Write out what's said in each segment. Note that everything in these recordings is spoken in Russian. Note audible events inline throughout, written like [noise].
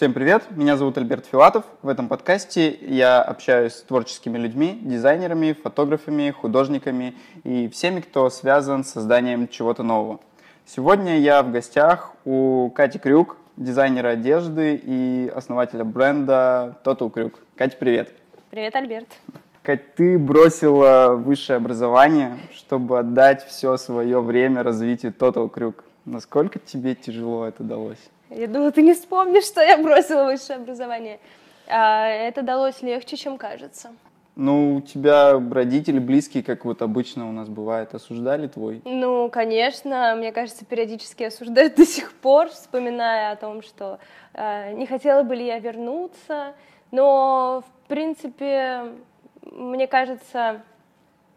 Всем привет, меня зовут Альберт Филатов. В этом подкасте я общаюсь с творческими людьми, дизайнерами, фотографами, художниками и всеми, кто связан с созданием чего-то нового. Сегодня я в гостях у Кати Крюк, дизайнера одежды и основателя бренда Total Крюк. Катя, привет. Привет, Альберт. Кать, ты бросила высшее образование, чтобы отдать все свое время развитию Total Крюк. Насколько тебе тяжело это далось? Я думала, ты не вспомнишь, что я бросила высшее образование. А, это далось легче, чем кажется. Ну, у тебя родители близкие, как вот обычно у нас бывает, осуждали твой? Ну, конечно, мне кажется, периодически осуждают до сих пор, вспоминая о том, что э, не хотела бы ли я вернуться. Но, в принципе, мне кажется,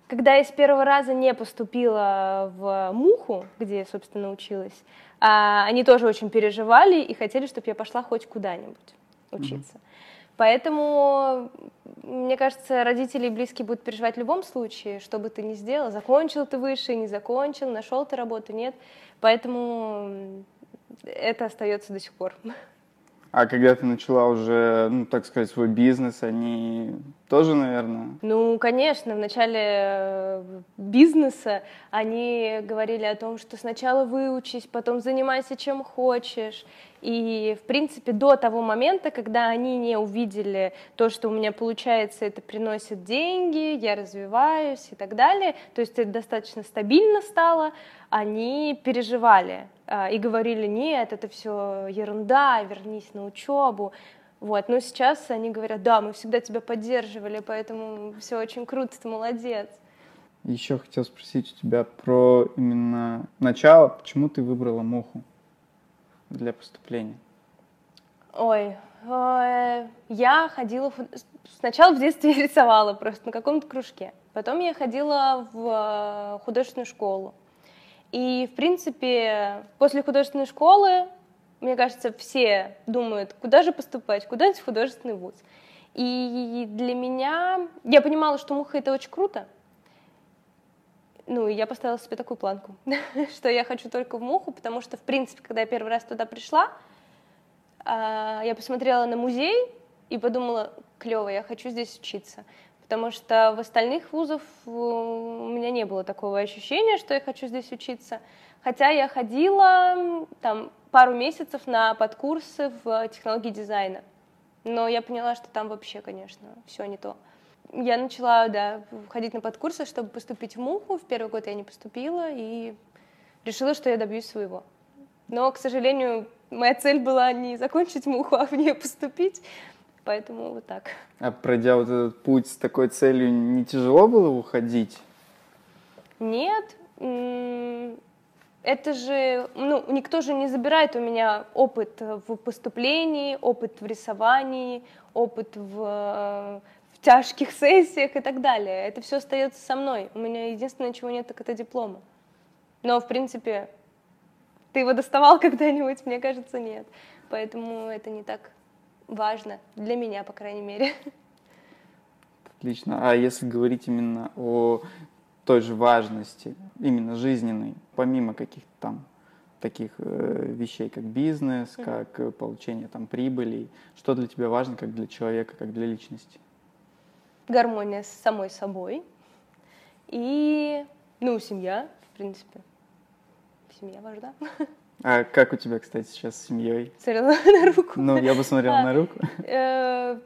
когда я с первого раза не поступила в Муху, где я, собственно, училась, они тоже очень переживали и хотели, чтобы я пошла хоть куда-нибудь учиться. Mm-hmm. Поэтому, мне кажется, родители и близкие будут переживать в любом случае, что бы ты ни сделал, закончил ты выше, не закончил, нашел ты работу, нет. Поэтому это остается до сих пор. А когда ты начала уже, ну, так сказать, свой бизнес, они тоже, наверное? Ну, конечно, в начале э, бизнеса они говорили о том, что сначала выучись, потом занимайся чем хочешь. И, в принципе, до того момента, когда они не увидели то, что у меня получается, это приносит деньги, я развиваюсь и так далее, то есть это достаточно стабильно стало, они переживали и говорили, нет, это все ерунда, вернись на учебу. Вот, но сейчас они говорят, да, мы всегда тебя поддерживали, поэтому все очень круто, ты молодец. Еще хотел спросить у тебя про именно начало, почему ты выбрала муху для поступления? Ой, э, я ходила, сначала в детстве [laughs] рисовала просто на каком-то кружке, потом я ходила в э, художественную школу, и, в принципе, после художественной школы, мне кажется, все думают, куда же поступать, куда в художественный вуз. И для меня, я понимала, что муха это очень круто. Ну, и я поставила себе такую планку, [laughs] что я хочу только в муху, потому что, в принципе, когда я первый раз туда пришла, а, я посмотрела на музей и подумала, клево, я хочу здесь учиться потому что в остальных вузах у меня не было такого ощущения, что я хочу здесь учиться. Хотя я ходила там пару месяцев на подкурсы в технологии дизайна, но я поняла, что там вообще, конечно, все не то. Я начала, да, ходить на подкурсы, чтобы поступить в МУХу. В первый год я не поступила и решила, что я добьюсь своего. Но, к сожалению, моя цель была не закончить МУХу, а в нее поступить. Поэтому вот так. А пройдя вот этот путь с такой целью, не тяжело было уходить? Нет. Это же, ну, никто же не забирает у меня опыт в поступлении, опыт в рисовании, опыт в, в тяжких [laughs] сессиях и так далее. Это все остается со мной. У меня единственное, чего нет, так это диплома. Но, в принципе, ты его доставал [laughs] когда-нибудь? Мне кажется, нет. Поэтому это не так важно, для меня, по крайней мере. Отлично. А если говорить именно о той же важности, именно жизненной, помимо каких-то там таких э, вещей, как бизнес, mm-hmm. как э, получение там прибыли, что для тебя важно, как для человека, как для личности? Гармония с самой собой и, ну, семья, в принципе. Семья важна. [laughs] А как у тебя, кстати, сейчас с семьей? Смотрела на [laughs] руку. Ну, я бы смотрела а, на руку. Э,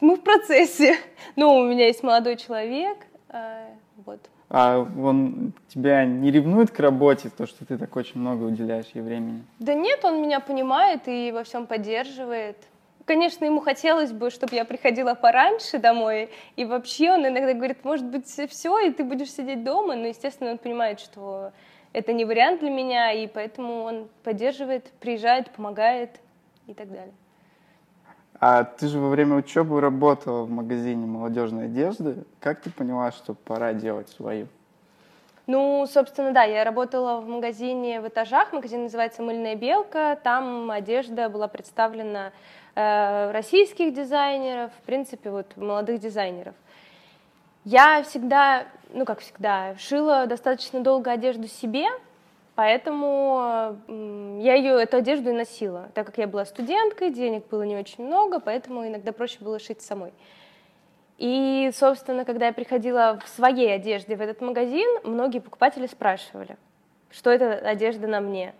мы в процессе. Ну, у меня есть молодой человек, э, вот. А он тебя не ревнует к работе, то, что ты так очень много уделяешь ей времени? Да нет, он меня понимает и во всем поддерживает. Конечно, ему хотелось бы, чтобы я приходила пораньше домой, и вообще он иногда говорит, может быть, все, и ты будешь сидеть дома, но, естественно, он понимает, что это не вариант для меня, и поэтому он поддерживает, приезжает, помогает и так далее. А ты же во время учебы работала в магазине молодежной одежды. Как ты поняла, что пора делать свою? Ну, собственно, да, я работала в магазине в этажах, магазин называется «Мыльная белка», там одежда была представлена э, российских дизайнеров, в принципе, вот молодых дизайнеров. Я всегда, ну как всегда, шила достаточно долго одежду себе, Поэтому я ее, эту одежду и носила. Так как я была студенткой, денег было не очень много, поэтому иногда проще было шить самой. И, собственно, когда я приходила в своей одежде в этот магазин, многие покупатели спрашивали, что это одежда на мне.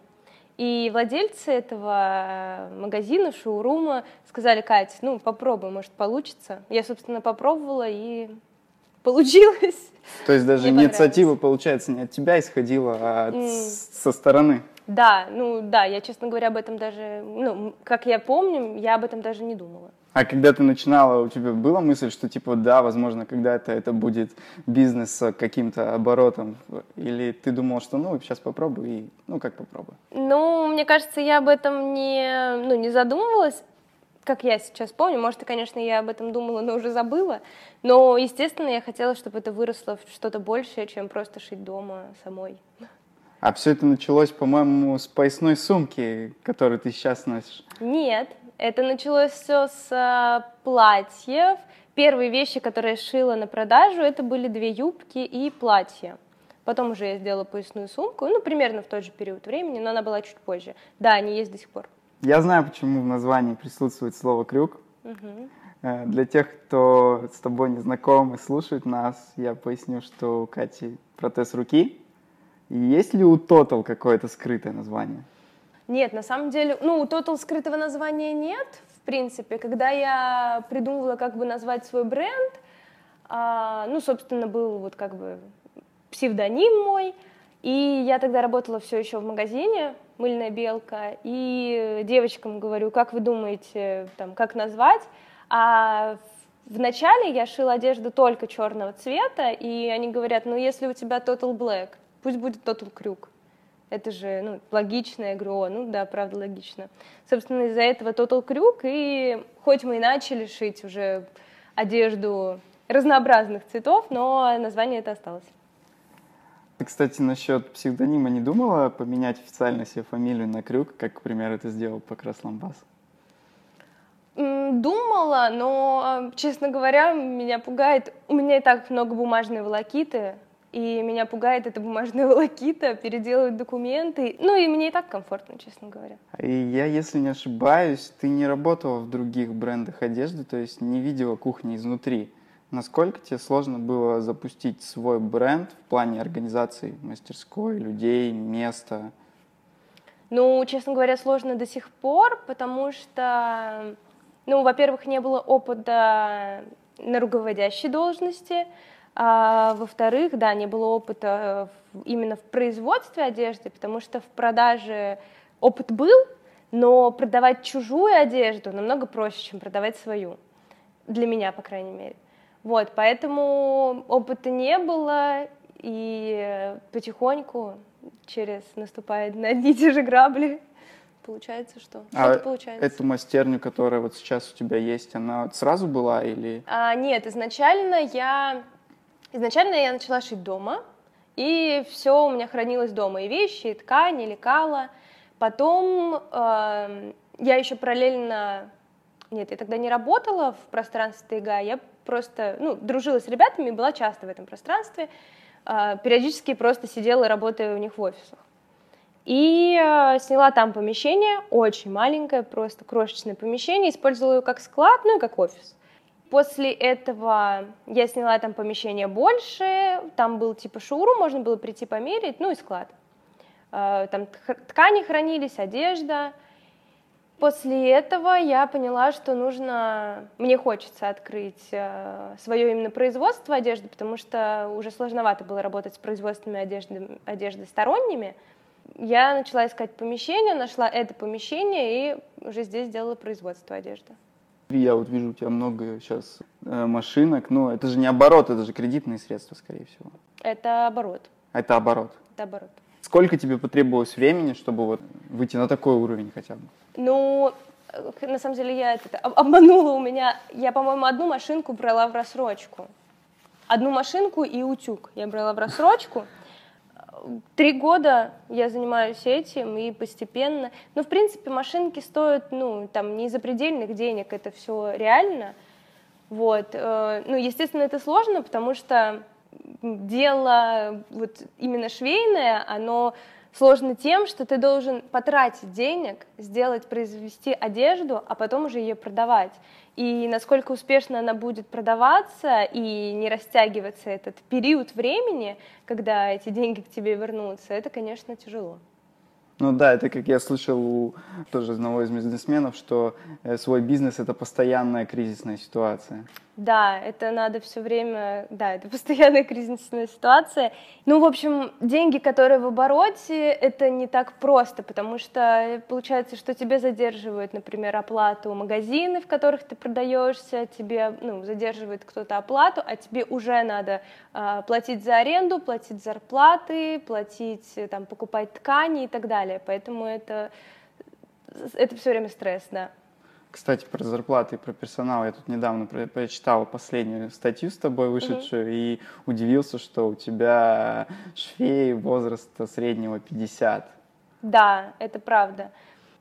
И владельцы этого магазина, шоурума, сказали, Кать, ну попробуй, может получится. Я, собственно, попробовала и получилось. То есть даже Мне инициатива, получается, не от тебя исходила, а от, mm. со стороны. Да, ну да, я, честно говоря, об этом даже, ну, как я помню, я об этом даже не думала. А когда ты начинала, у тебя была мысль, что типа да, возможно, когда-то это будет бизнес с каким-то оборотом? Или ты думал, что ну, сейчас попробую и ну как попробую? Ну, мне кажется, я об этом не, ну, не задумывалась как я сейчас помню, может, и, конечно, я об этом думала, но уже забыла, но, естественно, я хотела, чтобы это выросло в что-то большее, чем просто шить дома самой. А все это началось, по-моему, с поясной сумки, которую ты сейчас носишь. Нет, это началось все с а, платьев. Первые вещи, которые я шила на продажу, это были две юбки и платья. Потом уже я сделала поясную сумку, ну, примерно в тот же период времени, но она была чуть позже. Да, они есть до сих пор. Я знаю, почему в названии присутствует слово «крюк». Угу. Для тех, кто с тобой не знаком и слушает нас, я поясню, что у Кати протез руки. есть ли у Total какое-то скрытое название? Нет, на самом деле, ну, у Total скрытого названия нет, в принципе. Когда я придумывала, как бы назвать свой бренд, а, ну, собственно, был вот как бы псевдоним мой, и я тогда работала все еще в магазине, мыльная белка, и девочкам говорю, как вы думаете, там, как назвать, а вначале я шила одежду только черного цвета, и они говорят, ну если у тебя Total Black, пусть будет Total Крюк. Это же ну, логично, я говорю, о, ну да, правда логично. Собственно, из-за этого Total Крюк, и хоть мы и начали шить уже одежду разнообразных цветов, но название это осталось. Ты, кстати, насчет псевдонима не думала поменять официально себе фамилию на Крюк, как, к примеру, это сделал Покрас Ламбас? Думала, но, честно говоря, меня пугает... У меня и так много бумажной волокиты, и меня пугает эта бумажная волокита, переделывать документы. Ну и мне и так комфортно, честно говоря. И я, если не ошибаюсь, ты не работала в других брендах одежды, то есть не видела кухни изнутри. Насколько тебе сложно было запустить свой бренд в плане организации мастерской, людей, места? Ну, честно говоря, сложно до сих пор, потому что, ну, во-первых, не было опыта на руководящей должности, а во-вторых, да, не было опыта именно в производстве одежды, потому что в продаже опыт был, но продавать чужую одежду намного проще, чем продавать свою. Для меня, по крайней мере. Вот, поэтому опыта не было, и потихоньку через наступает на одни и те же грабли. Получается, что? А что получается. эту мастерню, которая вот сейчас у тебя есть, она сразу была или? А, нет, изначально я изначально я начала шить дома, и все у меня хранилось дома, и вещи, и ткани, и лекала. Потом э, я еще параллельно, нет, я тогда не работала в пространстве тайга, я просто, ну, дружила с ребятами, была часто в этом пространстве, а, периодически просто сидела и работала у них в офисах. И а, сняла там помещение, очень маленькое, просто крошечное помещение, использовала его как склад, ну и как офис. После этого я сняла там помещение больше, там был типа шоурум, можно было прийти померить, ну и склад. А, там ткани хранились, одежда, После этого я поняла, что нужно, мне хочется открыть э, свое именно производство одежды, потому что уже сложновато было работать с производственными одежды, одежды сторонними. Я начала искать помещение, нашла это помещение и уже здесь сделала производство одежды. Я вот вижу у тебя много сейчас э, машинок, но это же не оборот, это же кредитные средства, скорее всего. Это оборот. Это оборот. Это оборот. Сколько тебе потребовалось времени, чтобы вот выйти на такой уровень хотя бы? Ну, э, на самом деле я это обманула у меня. Я, по-моему, одну машинку брала в рассрочку. Одну машинку и утюг я брала в рассрочку. Три года я занимаюсь этим и постепенно. Ну, в принципе, машинки стоят, ну, там, не запредельных денег, это все реально. Вот. Э, ну, естественно, это сложно, потому что дело вот именно швейное, оно сложно тем, что ты должен потратить денег, сделать, произвести одежду, а потом уже ее продавать. И насколько успешно она будет продаваться и не растягиваться этот период времени, когда эти деньги к тебе вернутся, это, конечно, тяжело. Ну да, это как я слышал у тоже одного из бизнесменов, что э, свой бизнес это постоянная кризисная ситуация. Да, это надо все время, да, это [laughs] постоянная кризисная ситуация. Ну, в общем, деньги, которые в обороте, это не так просто, потому что получается, что тебе задерживают, например, оплату магазины, в которых ты продаешься, тебе, ну, задерживает кто-то оплату, а тебе уже надо э, платить за аренду, платить зарплаты, платить, там, покупать ткани и так далее. Поэтому это, это все время стресс, да. Кстати, про зарплаты и про персонал. Я тут недавно прочитал последнюю статью с тобой вышедшую угу. и удивился, что у тебя швей возраста среднего 50. Да, это правда.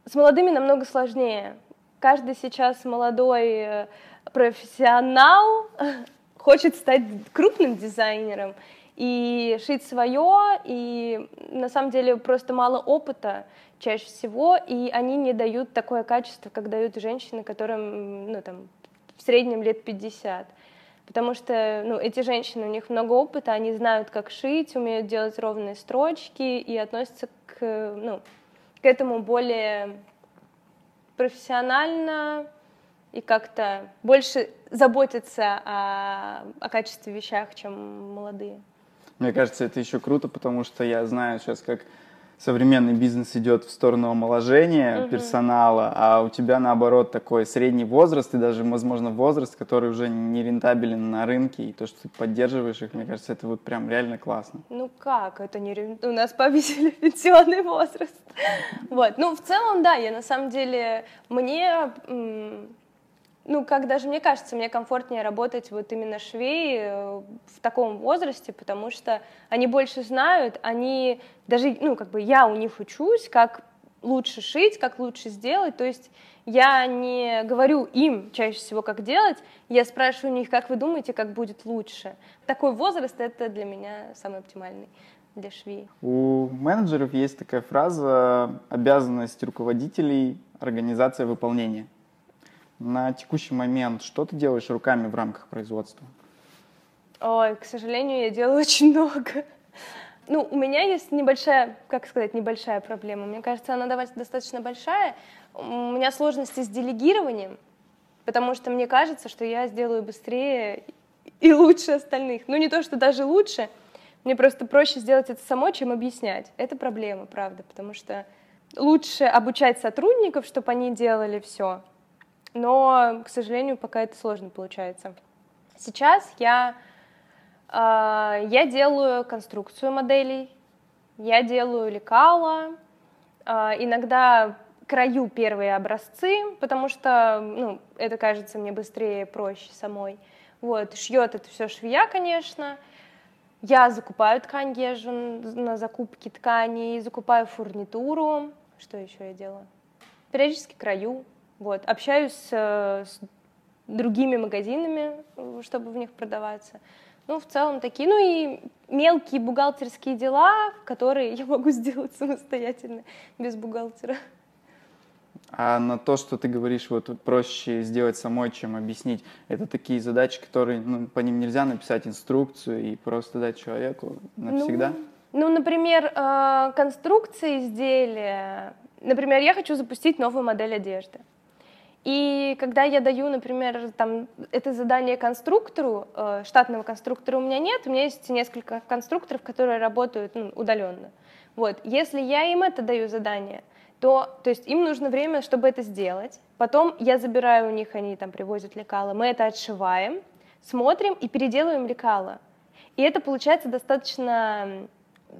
С молодыми намного сложнее. Каждый сейчас молодой э, профессионал [laughs] хочет стать крупным дизайнером и шить свое, и на самом деле просто мало опыта чаще всего, и они не дают такое качество, как дают женщины, которым, ну, там, в среднем лет 50. Потому что, ну, эти женщины, у них много опыта, они знают, как шить, умеют делать ровные строчки и относятся к, ну, к этому более профессионально и как-то больше заботятся о, о качестве вещах, чем молодые. Мне кажется, это еще круто, потому что я знаю сейчас, как современный бизнес идет в сторону омоложения угу. персонала, а у тебя наоборот такой средний возраст и даже, возможно, возраст, который уже не рентабелен на рынке, и то, что ты поддерживаешь их, мне кажется, это вот прям реально классно. Ну как, это не у нас повесили [laughs] пенсионный возраст. Вот, ну в целом, да, я на самом деле, мне ну, как даже мне кажется, мне комфортнее работать вот именно швей э, в таком возрасте, потому что они больше знают, они даже, ну, как бы я у них учусь, как лучше шить, как лучше сделать, то есть я не говорю им чаще всего, как делать, я спрашиваю у них, как вы думаете, как будет лучше. Такой возраст — это для меня самый оптимальный для швей. У менеджеров есть такая фраза «обязанность руководителей — организация выполнения». На текущий момент что ты делаешь руками в рамках производства? Ой, к сожалению, я делаю [laughs] очень много. Ну, у меня есть небольшая, как сказать, небольшая проблема. Мне кажется, она достаточно большая. У меня сложности с делегированием, потому что мне кажется, что я сделаю быстрее и лучше остальных. Ну, не то, что даже лучше, мне просто проще сделать это самой, чем объяснять. Это проблема, правда, потому что лучше обучать сотрудников, чтобы они делали все, но, к сожалению, пока это сложно получается. Сейчас я, э, я делаю конструкцию моделей, я делаю лекала, э, иногда краю первые образцы, потому что ну, это кажется мне быстрее, проще самой. Вот, шьет это все швея, конечно. Я закупаю ткань, езжу на закупки тканей, закупаю фурнитуру. Что еще я делаю? Периодически краю, вот. Общаюсь с, с другими магазинами, чтобы в них продаваться. Ну, в целом такие, ну и мелкие бухгалтерские дела, которые я могу сделать самостоятельно, без бухгалтера. А на то, что ты говоришь, вот проще сделать самой, чем объяснить, это такие задачи, которые, ну, по ним нельзя написать инструкцию и просто дать человеку навсегда? Ну, ну например, э, конструкция изделия. Например, я хочу запустить новую модель одежды. И когда я даю, например, там, это задание конструктору, э, штатного конструктора у меня нет, у меня есть несколько конструкторов, которые работают ну, удаленно. Вот. Если я им это даю задание, то, то есть им нужно время, чтобы это сделать. Потом я забираю у них, они там привозят лекала, мы это отшиваем, смотрим и переделываем лекала. И это получается достаточно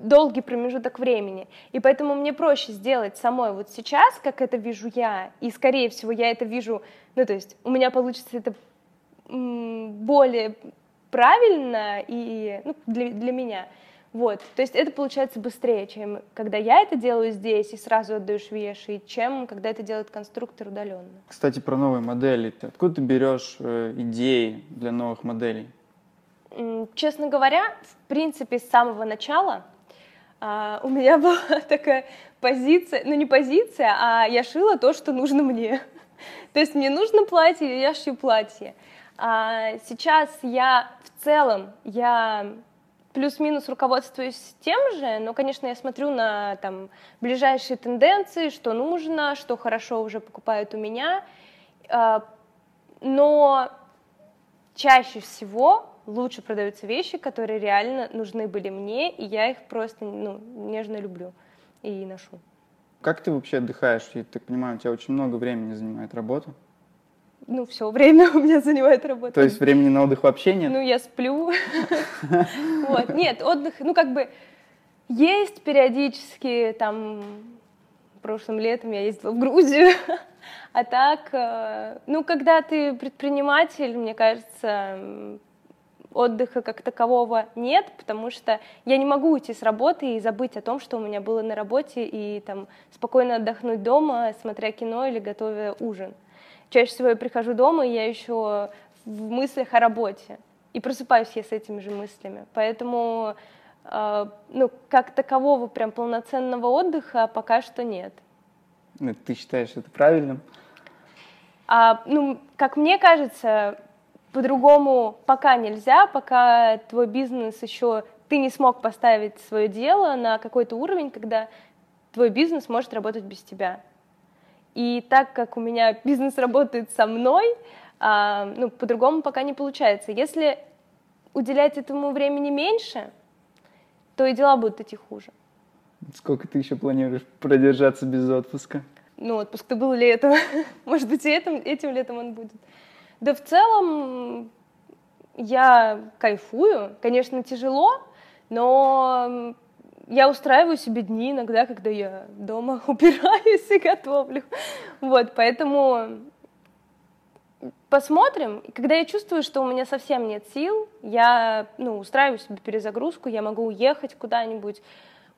долгий промежуток времени. И поэтому мне проще сделать самой вот сейчас, как это вижу я, и скорее всего я это вижу, ну то есть у меня получится это более правильно и ну, для, для меня. Вот, то есть это получается быстрее, чем когда я это делаю здесь и сразу отдаю швее шить, чем когда это делает конструктор удаленно. Кстати, про новые модели. Откуда ты берешь э, идеи для новых моделей? Честно говоря, в принципе, с самого начала А, у меня [laughs] была такая позиция, ну не позиция, а я шила то, что нужно мне. [laughs] То есть мне нужно платье, я шью платье. А сейчас я в целом, я плюс-минус руководствуюсь тем же, но, конечно, я смотрю на там, ближайшие тенденции, что нужно, что хорошо уже покупают у меня, а, но чаще всего лучше продаются вещи, которые реально нужны были мне, и я их просто ну, нежно люблю и ношу. Как ты вообще отдыхаешь? Я так понимаю, у тебя очень много времени занимает работа ну, все время [laughs] у меня занимает работа. То есть времени на отдых вообще нет? Ну, я сплю. [laughs] Вот, нет, отдых, ну, как бы есть периодически, там, прошлым летом я ездила в Грузию, [laughs] а так, э, ну, когда ты предприниматель, мне кажется, отдыха как такового нет, потому что я не могу уйти с работы и забыть о том, что у меня было на работе, и там спокойно отдохнуть дома, смотря кино или готовя ужин. Чаще всего я прихожу дома, и я еще в мыслях о работе. И просыпаюсь я с этими же мыслями. Поэтому, э, ну, как такового прям полноценного отдыха пока что нет. Ты считаешь это правильным? А, ну, как мне кажется, по-другому пока нельзя, пока твой бизнес еще ты не смог поставить свое дело на какой-то уровень, когда твой бизнес может работать без тебя. И так как у меня [laughs] бизнес работает со мной, а, ну, по-другому пока не получается. Если уделять этому времени меньше, то и дела будут идти хуже. Сколько ты еще планируешь продержаться без отпуска? Ну, отпуск-то был летом. [laughs] Может быть, и этим, этим летом он будет. Да в целом я кайфую. Конечно, тяжело, но я устраиваю себе дни иногда, когда я дома [laughs] убираюсь и готовлю. Вот, поэтому посмотрим. Когда я чувствую, что у меня совсем нет сил, я ну, устраиваю себе перезагрузку, я могу уехать куда-нибудь.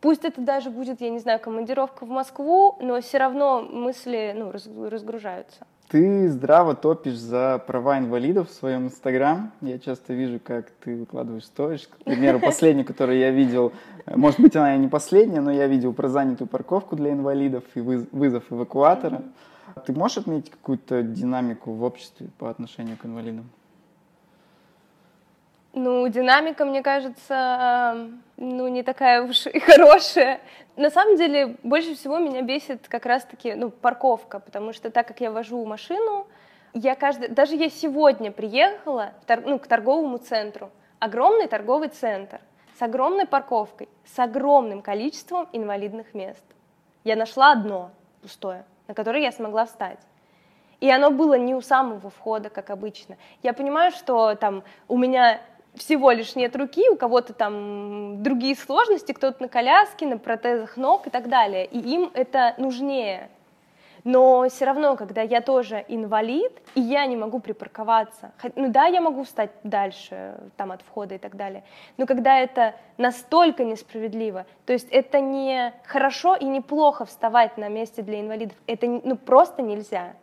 Пусть это даже будет, я не знаю, командировка в Москву, но все равно мысли ну, разгружаются. Ты здраво топишь за права инвалидов в своем инстаграм. Я часто вижу, как ты выкладываешь сторис. К примеру, последний, который я видел, э, может быть, она и не последняя, но я видел про занятую парковку для инвалидов и вызов эвакуатора. Ты можешь отметить какую-то динамику в обществе по отношению к инвалидам? Ну, динамика, мне кажется, ну, не такая уж и хорошая. На самом деле, больше всего меня бесит как раз-таки, ну, парковка, потому что так как я вожу машину, я каждый, даже я сегодня приехала ну, к торговому центру, огромный торговый центр с огромной парковкой, с огромным количеством инвалидных мест. Я нашла одно пустое, на которое я смогла встать. И оно было не у самого входа, как обычно. Я понимаю, что там у меня всего лишь нет руки, у кого-то там другие сложности, кто-то на коляске, на протезах ног и так далее, и им это нужнее. Но все равно, когда я тоже инвалид, и я не могу припарковаться, ну да, я могу встать дальше, там от входа и так далее, но когда это настолько несправедливо, то есть это не хорошо и не плохо вставать на месте для инвалидов, это ну, просто нельзя.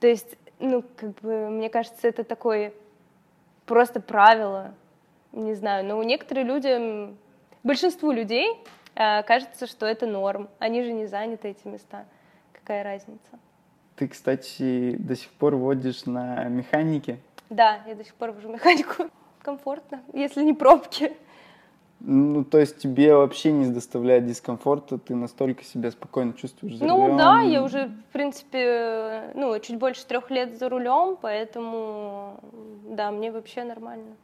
То есть, ну, как бы, мне кажется, это такой просто правило, не знаю, но у некоторых люди, большинству людей э, кажется, что это норм. Они же не заняты эти места. Какая разница? Ты, кстати, до сих пор водишь на механике? Да, я до сих пор вожу [laughs] механику. Комфортно, если не пробки. Ну, то есть тебе вообще не доставляет дискомфорта, ты настолько себя спокойно чувствуешь за Ну рулем. да, я уже, в принципе, ну, чуть больше трех лет за рулем, поэтому, да, мне вообще нормально.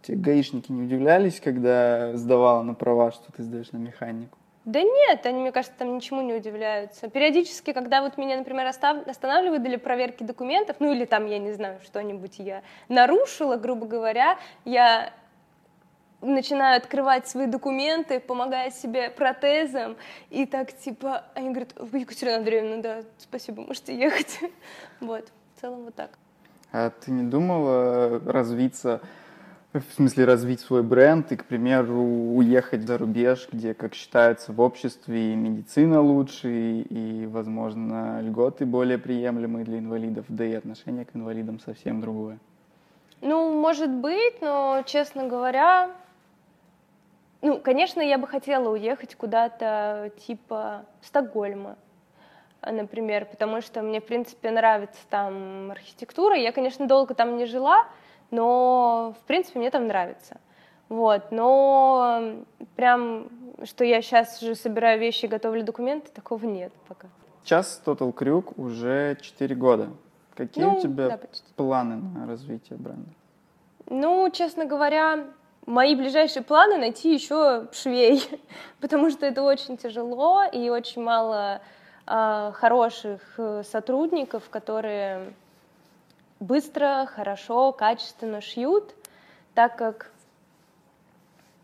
Те гаишники не удивлялись, когда сдавала на права, что ты сдаешь на механику? Да нет, они, мне кажется, там ничему не удивляются. Периодически, когда вот меня, например, останавливают для проверки документов, ну или там, я не знаю, что-нибудь я нарушила, грубо говоря, я начинаю открывать свои документы, помогая себе протезом, и так типа, они говорят, Екатерина Андреевна, да, спасибо, можете ехать. [laughs] Вот, в целом вот так. А ты не думала развиться, в смысле развить свой бренд и, к примеру, уехать за рубеж, где, как считается в обществе, и медицина лучше, и, и возможно, льготы более приемлемые для инвалидов, да и отношение к инвалидам совсем другое? Ну, может быть, но, честно говоря, Ну, конечно, я бы хотела уехать куда-то типа Стокгольма, например, потому что мне, в принципе, нравится там архитектура. Я, конечно, долго там не жила, но, в принципе, мне там нравится. Вот, но прям, что я сейчас уже собираю вещи, готовлю документы, такого нет пока. Сейчас Total Крюк уже 4 года. Какие Ну, у тебя да, почти. планы на развитие бренда? Ну, честно говоря, мои ближайшие планы найти еще швей, [laughs] потому что это очень тяжело и очень мало а, хороших э, сотрудников, которые быстро, хорошо, качественно шьют, так как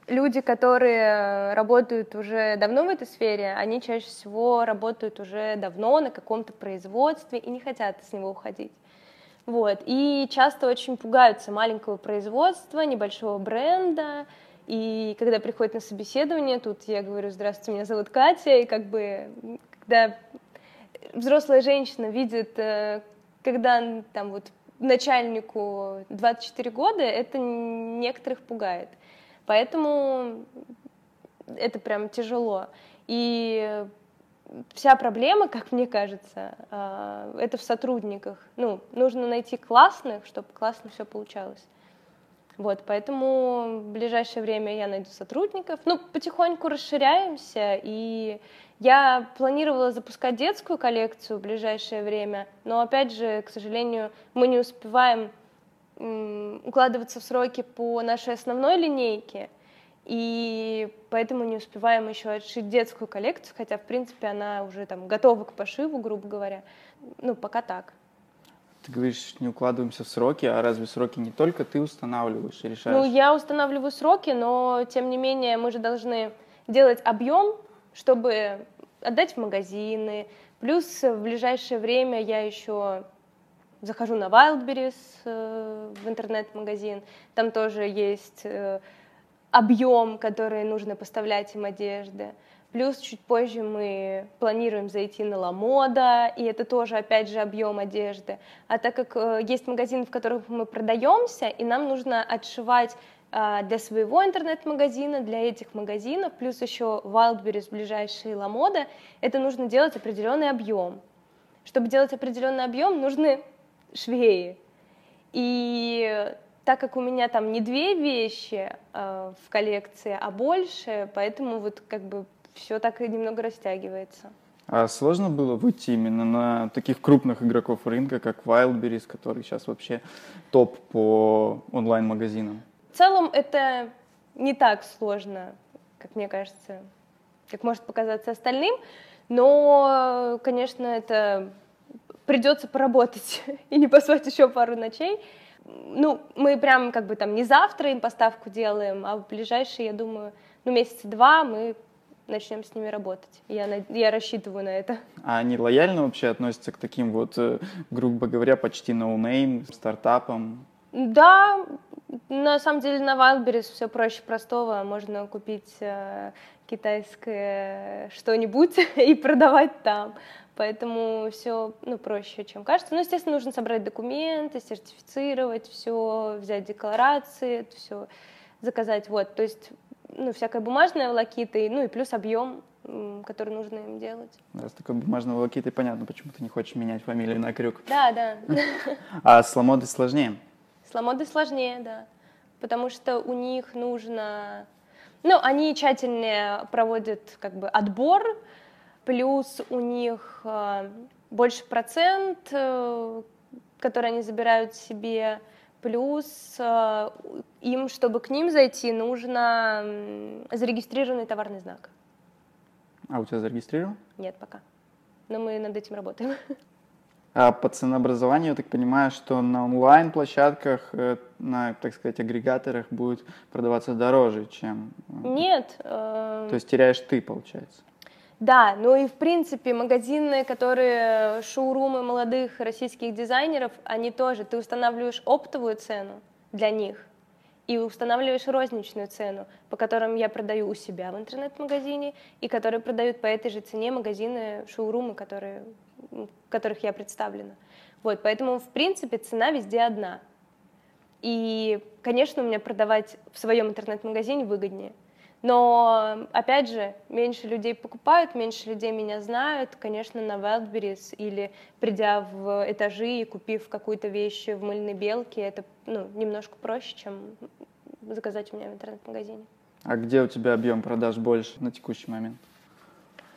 люди, которые работают уже давно в этой сфере, они чаще всего работают уже давно на каком-то производстве и не хотят с него уходить. Вот. И часто очень пугаются маленького производства, небольшого бренда. И когда приходят на собеседование, тут я говорю, здравствуйте, меня зовут Катя, и как бы, когда взрослая женщина видит, э, когда там вот начальнику 24 года, это некоторых пугает. Поэтому это прям тяжело. И вся проблема, как мне кажется, а, это в сотрудниках. Ну, нужно найти классных, чтобы классно все получалось. Вот, поэтому в ближайшее время я найду сотрудников. Ну, потихоньку расширяемся, и я планировала запускать детскую коллекцию в ближайшее время, но, опять же, к сожалению, мы не успеваем укладываться в сроки по нашей основной линейке, и поэтому не успеваем еще отшить детскую коллекцию, хотя, в принципе, она уже там готова к пошиву, грубо говоря. Ну, пока так. Ты говоришь, не укладываемся в сроки, а разве сроки не только ты устанавливаешь и решаешь? Ну, я устанавливаю сроки, но, тем не менее, мы же должны делать объем, чтобы отдать в магазины. Плюс в ближайшее время я еще захожу на Wildberries э, в интернет-магазин. Там тоже есть э, объем, который нужно поставлять им одежды. Плюс чуть позже мы планируем зайти на Ламода, и это тоже, опять же, объем одежды. А так как э, есть магазины, в которых мы продаемся, и нам нужно отшивать а, для своего интернет-магазина, для этих магазинов, плюс еще Wildberries, ближайшие Ламода, это нужно делать определенный объем. Чтобы делать определенный объем, нужны швеи. И так как у меня там не две вещи э, в коллекции, а больше, поэтому вот как бы все так и немного растягивается. А сложно было выйти именно на таких крупных игроков рынка, как Wildberries, который сейчас вообще топ по онлайн-магазинам? В целом это не так сложно, как мне кажется, как может показаться остальным, но, конечно, это придется поработать [laughs] и не поспать еще пару ночей. Ну, мы прям как бы там не завтра им поставку делаем, а в ближайшие, я думаю, ну, месяца два мы начнем с ними работать. Я, над- я рассчитываю на это. А они лояльно вообще относятся к таким вот, э, грубо говоря, почти no name стартапам? Да, на самом деле на Wildberries все проще простого. Можно купить э, китайское что-нибудь [laughs] и продавать там. Поэтому все ну, проще, чем кажется. Ну, естественно, нужно собрать документы, сертифицировать все, взять декларации, это все заказать. Вот, то есть, ну, всякая бумажная волокита, и, ну и плюс объем, который нужно им делать. Раз такой бумажной волокитой, понятно, почему ты не хочешь менять фамилию на крюк. Да, да. [laughs] А с Ламодой сложнее. С Ламодой сложнее, да. Потому что у них нужно... Ну, они тщательнее проводят как бы отбор, плюс у них э, больше процент, э, который они забирают себе, плюс э, им, чтобы к ним зайти, нужно зарегистрированный товарный знак. А у тебя зарегистрирован? Нет пока. Но мы над этим работаем. А по ценообразованию, я так понимаю, что на онлайн-площадках, на, так сказать, агрегаторах будет продаваться дороже, чем... Нет. э, То есть теряешь ты, получается. Да, ну и в принципе магазины, которые шоурумы молодых российских дизайнеров, они тоже, ты устанавливаешь оптовую цену для них и устанавливаешь розничную цену, по которым я продаю у себя в интернет-магазине и которые продают по этой же цене магазины, шоурумы, которые, в которых я представлена. Вот, поэтому в принципе цена везде одна. И, конечно, у меня продавать в своем интернет-магазине выгоднее. Но, опять же, меньше людей покупают, меньше людей меня знают. Конечно, на Wildberries или придя в этажи и купив какую-то вещь в мыльной белке, это ну, немножко проще, чем заказать у меня в интернет-магазине. А где у тебя объем продаж больше на текущий момент?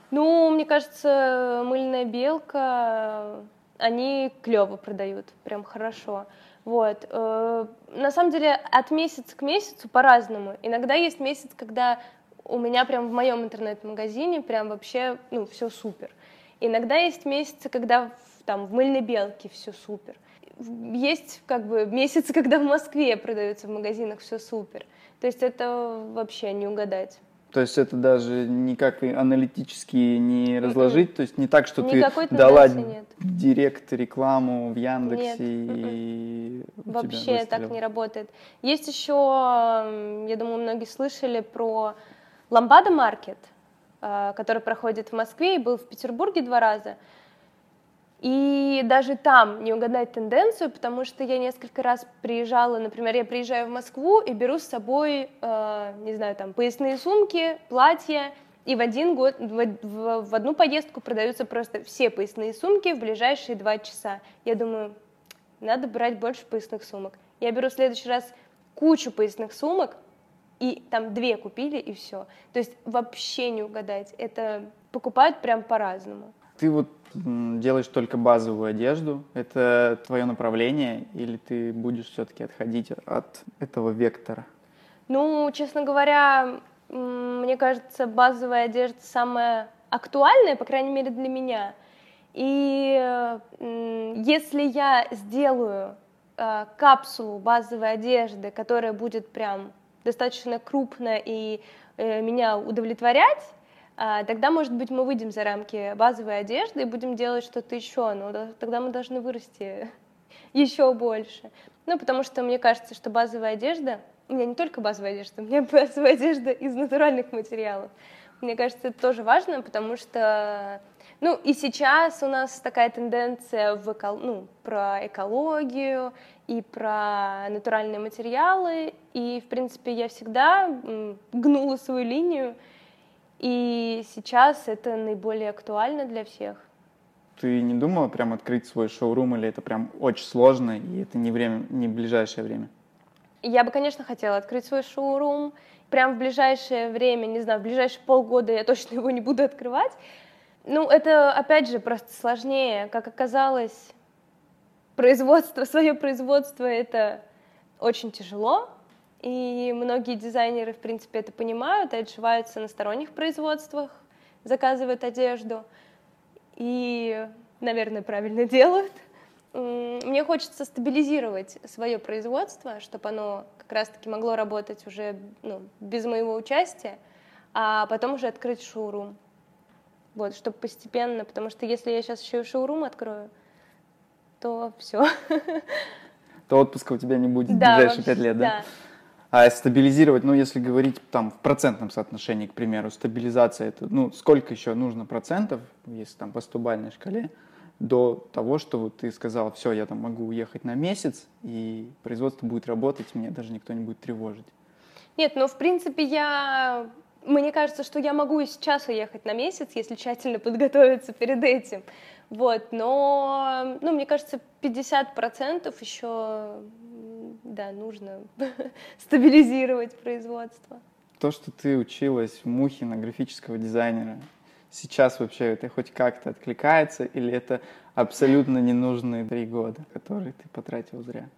Ну, мне кажется, мыльная белка, они клево продают, прям хорошо. Вот. Э, на самом деле от месяца к месяцу по-разному. Иногда есть месяц, когда у меня прям в моем интернет-магазине прям вообще, ну, все супер. Иногда есть месяцы, когда там в мыльной белке все супер. Есть как бы месяцы, [laughs] когда в Москве продаются в магазинах все супер. То есть это вообще не угадать. То есть это даже никак аналитически не разложить, то есть не так, что Никакой ты дала нет. директ рекламу в Яндексе нет. и м-м. вообще так не работает. Есть еще, я думаю, многие слышали про Ламбада Маркет, э, который проходит в Москве и был в Петербурге два раза. И даже там не угадать тенденцию, потому что я несколько раз приезжала, например, я приезжаю в Москву и беру с собой, э, не знаю, там, поясные сумки, платья, и в один год, в, в, в одну поездку продаются просто все поясные сумки в ближайшие два часа. Я думаю, надо брать больше поясных сумок. Я беру в следующий раз кучу поясных сумок, и там две купили, и все. То есть вообще не угадать. Это покупают прям по-разному. Ты вот делаешь только базовую одежду, это твое направление, или ты будешь все-таки отходить от этого вектора? Ну, честно говоря, мне кажется, базовая одежда самая актуальная, по крайней мере, для меня. И если я сделаю э, капсулу базовой одежды, которая будет прям достаточно крупная и э, меня удовлетворять, тогда, может быть, мы выйдем за рамки базовой одежды и будем делать что-то еще, но тогда мы должны вырасти [laughs] еще больше. Ну, потому что мне кажется, что базовая одежда, у меня не только базовая одежда, у меня [laughs] базовая одежда из натуральных материалов. Мне кажется, это тоже важно, потому что, ну, и сейчас у нас такая тенденция в эко... ну, про экологию и про натуральные материалы, и, в принципе, я всегда гнула свою линию, и сейчас это наиболее актуально для всех. Ты не думала прям открыть свой шоурум, или это прям очень сложно, и это не время, не ближайшее время? Я бы, конечно, хотела открыть свой шоурум. Прям в ближайшее время, не знаю, в ближайшие полгода я точно его не буду открывать. Ну, это, опять же, просто сложнее. Как оказалось, производство, [laughs] свое производство — это очень тяжело, и многие дизайнеры, в принципе, это понимают и отшиваются на сторонних производствах, заказывают одежду. И, наверное, правильно [laughs] делают. Мне хочется стабилизировать свое производство, чтобы оно как раз-таки могло работать уже ну, без моего участия, а потом уже открыть шоурум. Вот, чтобы постепенно, потому что если я сейчас еще и шоурум открою, то все. [laughs] То отпуска у тебя не будет да, в ближайшие пять лет, да? Да. А стабилизировать, ну, если говорить там в процентном соотношении, к примеру, стабилизация, это, ну, сколько еще нужно процентов, если там по стубальной шкале, до того, что вот ты сказал, все, я там могу уехать на месяц, и производство будет работать, меня даже никто не будет тревожить. Нет, ну, в принципе, я... Мне кажется, что я могу и сейчас уехать на месяц, если тщательно подготовиться перед этим. Вот, но, ну, мне кажется, 50% еще да, нужно [laughs] стабилизировать производство. То, что ты училась в Мухе графического дизайнера, сейчас вообще это хоть как-то откликается или это абсолютно ненужные три года, которые ты потратил зря?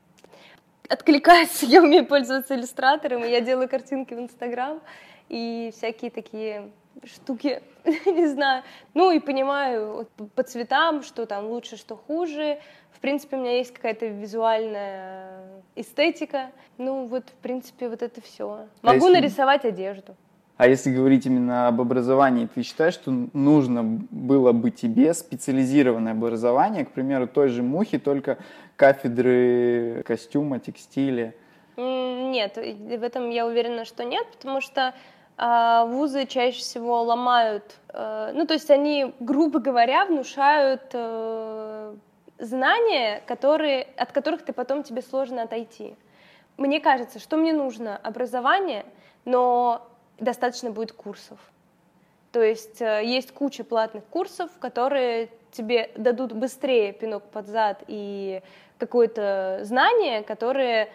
Откликается, [laughs] я умею пользоваться иллюстратором, и я делаю картинки в Инстаграм и всякие такие штуки, [laughs] не знаю. Ну и понимаю по цветам, что там лучше, что хуже. В принципе, у меня есть какая-то визуальная эстетика. Ну вот, в принципе, вот это все. А Могу если... нарисовать одежду. А если говорить именно об образовании, ты считаешь, что нужно было бы тебе специализированное образование, к примеру, той же мухи, только кафедры костюма, текстиля? Нет, в этом я уверена, что нет, потому что а вузы чаще всего ломают, э, ну то есть они, грубо говоря, внушают э, знания, которые, от которых ты потом тебе сложно отойти. Мне кажется, что мне нужно образование, но достаточно будет курсов. То есть э, есть куча платных курсов, которые тебе дадут быстрее пинок под зад и какое-то знание, которое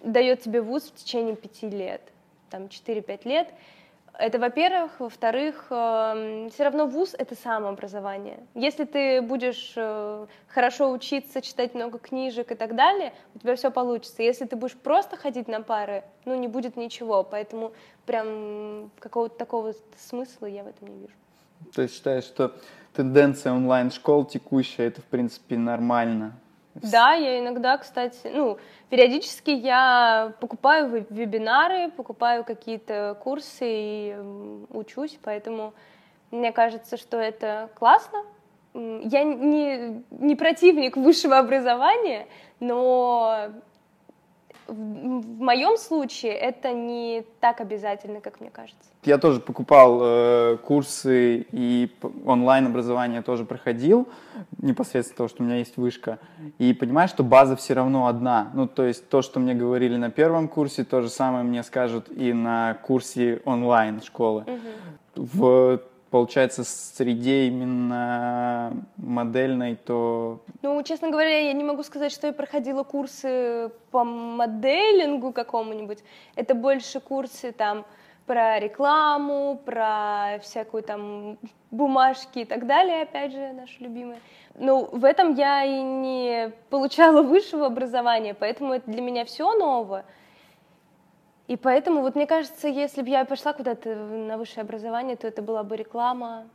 дает тебе вуз в течение пяти лет, там 4-5 лет. Это, во-первых. Во-вторых, э, все равно вуз — это самообразование. Если ты будешь э, хорошо учиться, читать много книжек и так далее, у тебя все получится. Если ты будешь просто ходить на пары, ну, не будет ничего. Поэтому прям какого-то такого смысла я в этом не вижу. То есть считаешь, что тенденция онлайн-школ текущая, это, в принципе, нормально? Да, я иногда, кстати, ну, периодически я покупаю вебинары, покупаю какие-то курсы и учусь, поэтому мне кажется, что это классно. Я не, не противник высшего образования, но в моем случае это не так обязательно, как мне кажется. Я тоже покупал э, курсы и онлайн образование тоже проходил, непосредственно того, что у меня есть вышка. И понимаешь, что база все равно одна. Ну, то есть то, что мне говорили на первом курсе, то же самое мне скажут и на курсе онлайн школы. Угу. В получается, среде именно модельной, то... Ну, честно говоря, я не могу сказать, что я проходила курсы по моделингу какому-нибудь. Это больше курсы там про рекламу, про всякую там бумажки и так далее, опять же, наши любимые. Ну, в этом я и не получала высшего образования, поэтому это для меня все новое. И поэтому, вот мне кажется, если бы я пошла куда-то на высшее образование, то это была бы реклама,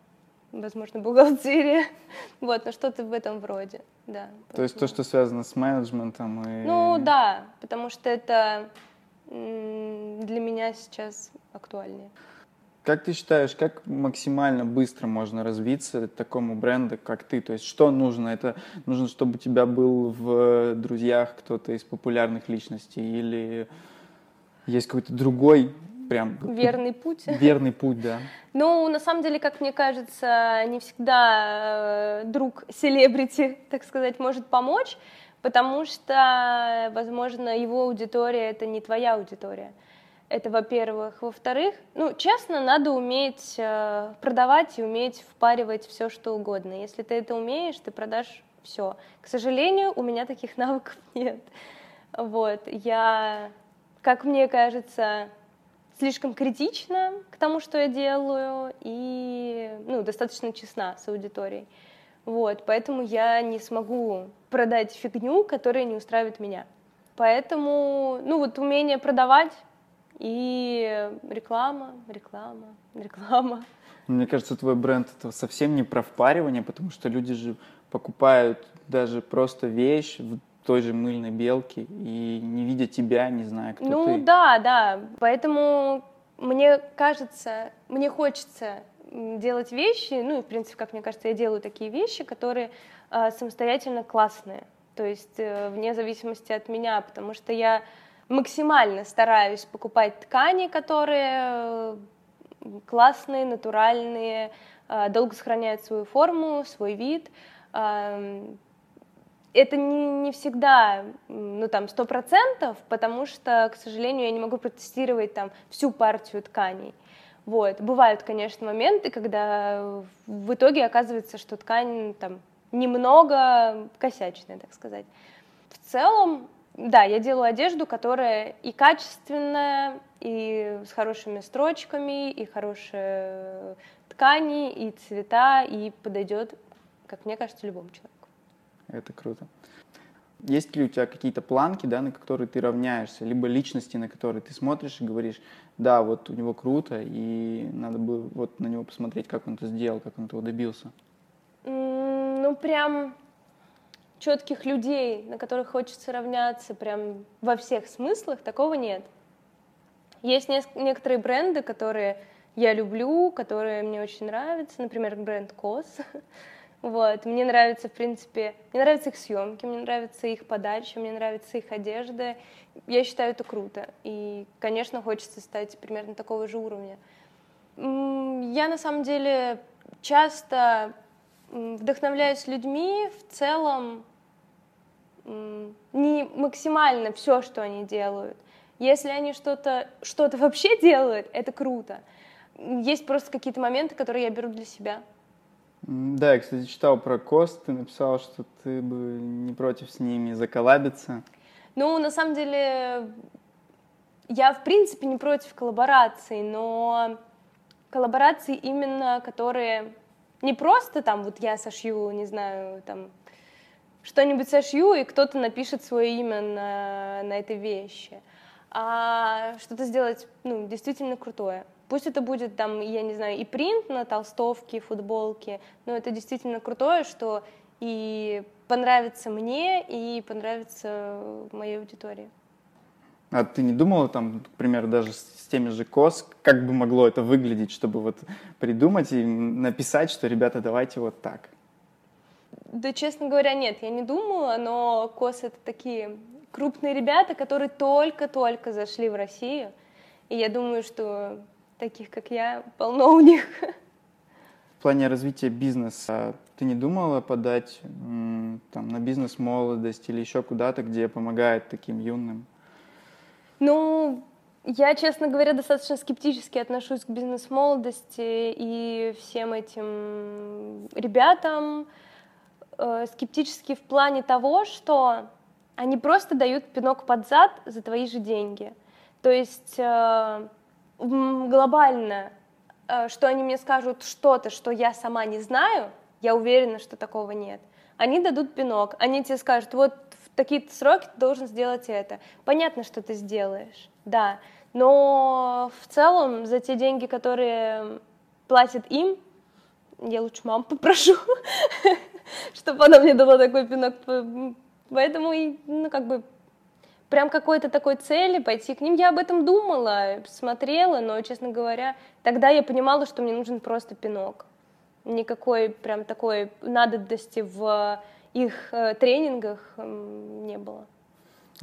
возможно, бухгалтерия, [laughs] вот, но что-то в этом вроде, да. То есть то, что связано с менеджментом и... Ну, да, потому что это для меня сейчас актуальнее. Как ты считаешь, как максимально быстро можно развиться такому бренду, как ты? То есть что нужно? Это нужно, чтобы у тебя был в друзьях кто-то из популярных личностей или есть какой-то другой прям... Верный путь. [laughs] Верный путь, да. Ну, на самом деле, как мне кажется, не всегда э, друг селебрити, [laughs] так сказать, может помочь, потому что, возможно, его аудитория — это не твоя аудитория. Это, во-первых. Во-вторых, ну, честно, надо уметь э, продавать и уметь впаривать все, что угодно. Если ты это умеешь, ты продашь все. К сожалению, у меня таких [laughs] навыков нет. Вот, я как мне кажется, слишком критична к тому, что я делаю, и ну, достаточно честна с аудиторией. Вот, поэтому я не смогу продать фигню, которая не устраивает меня. Поэтому, ну вот умение продавать и реклама, реклама, реклама. Мне кажется, твой бренд это совсем не про впаривание, потому что люди же покупают даже просто вещь той же мыльной белки и не видя тебя, не зная, кто ну, ты. Ну да, да. Поэтому мне кажется, мне хочется делать вещи, ну и в принципе, как мне кажется, я делаю такие вещи, которые э, самостоятельно классные. То есть э, вне зависимости от меня, потому что я максимально стараюсь покупать ткани, которые классные, натуральные, э, долго сохраняют свою форму, свой вид. Э, это не, не всегда, ну там, сто процентов, потому что, к сожалению, я не могу протестировать там всю партию тканей. Вот. Бывают, конечно, моменты, когда в итоге оказывается, что ткань там немного косячная, так сказать. В целом, да, я делаю одежду, которая и качественная, и с хорошими строчками, и хорошие ткани, и цвета, и подойдет, как мне кажется, любому человеку. Это круто. Есть ли у тебя какие-то планки, да, на которые ты равняешься, либо личности, на которые ты смотришь и говоришь, да, вот у него круто, и надо бы вот на него посмотреть, как он это сделал, как он этого добился? Ну, прям четких людей, на которых хочется равняться прям во всех смыслах, такого нет. Есть некоторые бренды, которые я люблю, которые мне очень нравятся, например, бренд COS. [laughs] Вот, мне нравится, в принципе, мне нравятся их съемки, мне нравится их подача, мне нравится их одежда. Я считаю это круто. И, конечно, хочется стать примерно такого же уровня. Я, на самом деле, часто вдохновляюсь людьми в целом не максимально все, что они делают. Если они что-то что вообще делают, это круто. Есть просто какие-то моменты, которые я беру для себя. Да, я, кстати, читал про Кост, ты написал, что ты бы не против с ними заколлабиться. Ну, на самом деле, я, в принципе, не против коллабораций, но коллаборации именно, которые не просто там вот я сошью, не знаю, там что-нибудь сошью, и кто-то напишет свое имя на, на этой вещи, а что-то сделать, ну, действительно крутое. Пусть это будет там, я не знаю, и принт на толстовке, футболке, но это действительно крутое, что и понравится мне, и понравится моей аудитории. А ты не думала там, например, даже с теми же кос, как бы могло это выглядеть, чтобы вот придумать и написать, что, ребята, давайте вот так? Да, честно говоря, нет, я не думала, но кос — это такие крупные ребята, которые только-только зашли в Россию, и я думаю, что таких, как я, полно у них. В плане развития бизнеса ты не думала подать там, на бизнес-молодость или еще куда-то, где помогает таким юным? Ну, я, честно говоря, достаточно скептически отношусь к бизнес-молодости и всем этим ребятам. Э, скептически в плане того, что они просто дают пинок под зад за твои же деньги. То есть э, глобально, э, что они мне скажут что-то, что я сама не знаю, я уверена, что такого нет. Они дадут пинок, они тебе скажут, вот в такие-то сроки ты должен сделать это. Понятно, что ты сделаешь, да, но в целом за те деньги, которые платят им, я лучше маму попрошу, [laughs] чтобы она мне дала такой пинок. Поэтому, ну, как бы, прям какой-то такой цели пойти к ним. Я об этом думала, смотрела, но, честно говоря, тогда я понимала, что мне нужен просто пинок. Никакой прям такой надобности в их э, тренингах не было.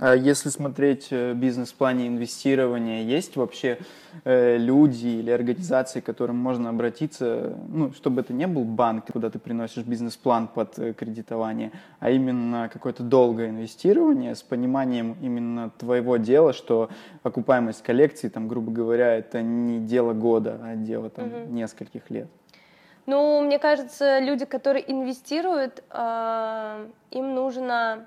А если смотреть э, бизнес в плане инвестирования, есть вообще э, люди или организации, к которым можно обратиться, ну, чтобы это не был банк, куда ты приносишь бизнес-план под э, кредитование, а именно какое-то долгое инвестирование с пониманием именно твоего дела, что окупаемость коллекции, там, грубо говоря, это не дело года, а дело там угу. нескольких лет. Ну, мне кажется, люди, которые инвестируют, э, им нужно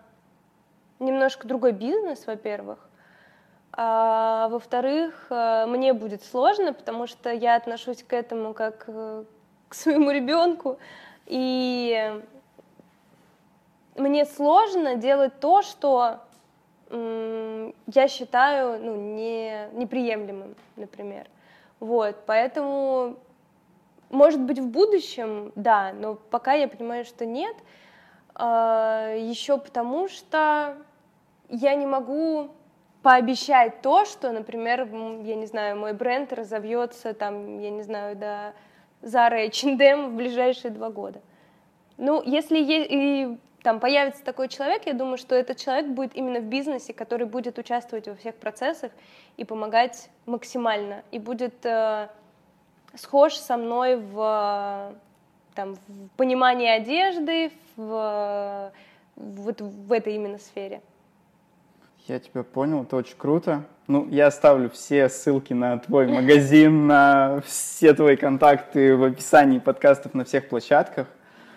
немножко другой бизнес, во-первых. А, во-вторых, э, мне будет сложно, потому что я отношусь к этому как э, к своему ребенку. И мне сложно делать то, что я считаю ну, не, неприемлемым, например. Вот, поэтому, может быть, в будущем, да, но пока я понимаю, что нет, еще потому что я не могу пообещать то, что, например, я не знаю, мой бренд разовьется там, я не знаю, до Zara H&M в ближайшие два года. Ну, если и, там появится такой человек, я думаю, что этот человек будет именно в бизнесе, который будет участвовать во всех процессах и помогать максимально, и будет э, схож со мной в, там, в понимании одежды, в, вот в этой именно сфере. Я тебя понял, это очень круто. Ну, я оставлю все ссылки на твой магазин, на все твои контакты в описании подкастов на всех площадках.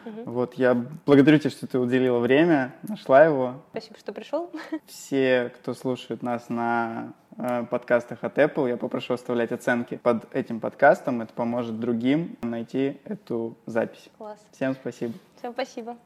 Угу. Вот, я благодарю тебя, что ты уделила время, нашла его. Спасибо, что пришел. [laughs] Все, кто слушает нас на э, подкастах от Apple, я попрошу оставлять оценки под этим подкастом. Это поможет другим найти эту запись. Класс. Всем спасибо. Всем спасибо.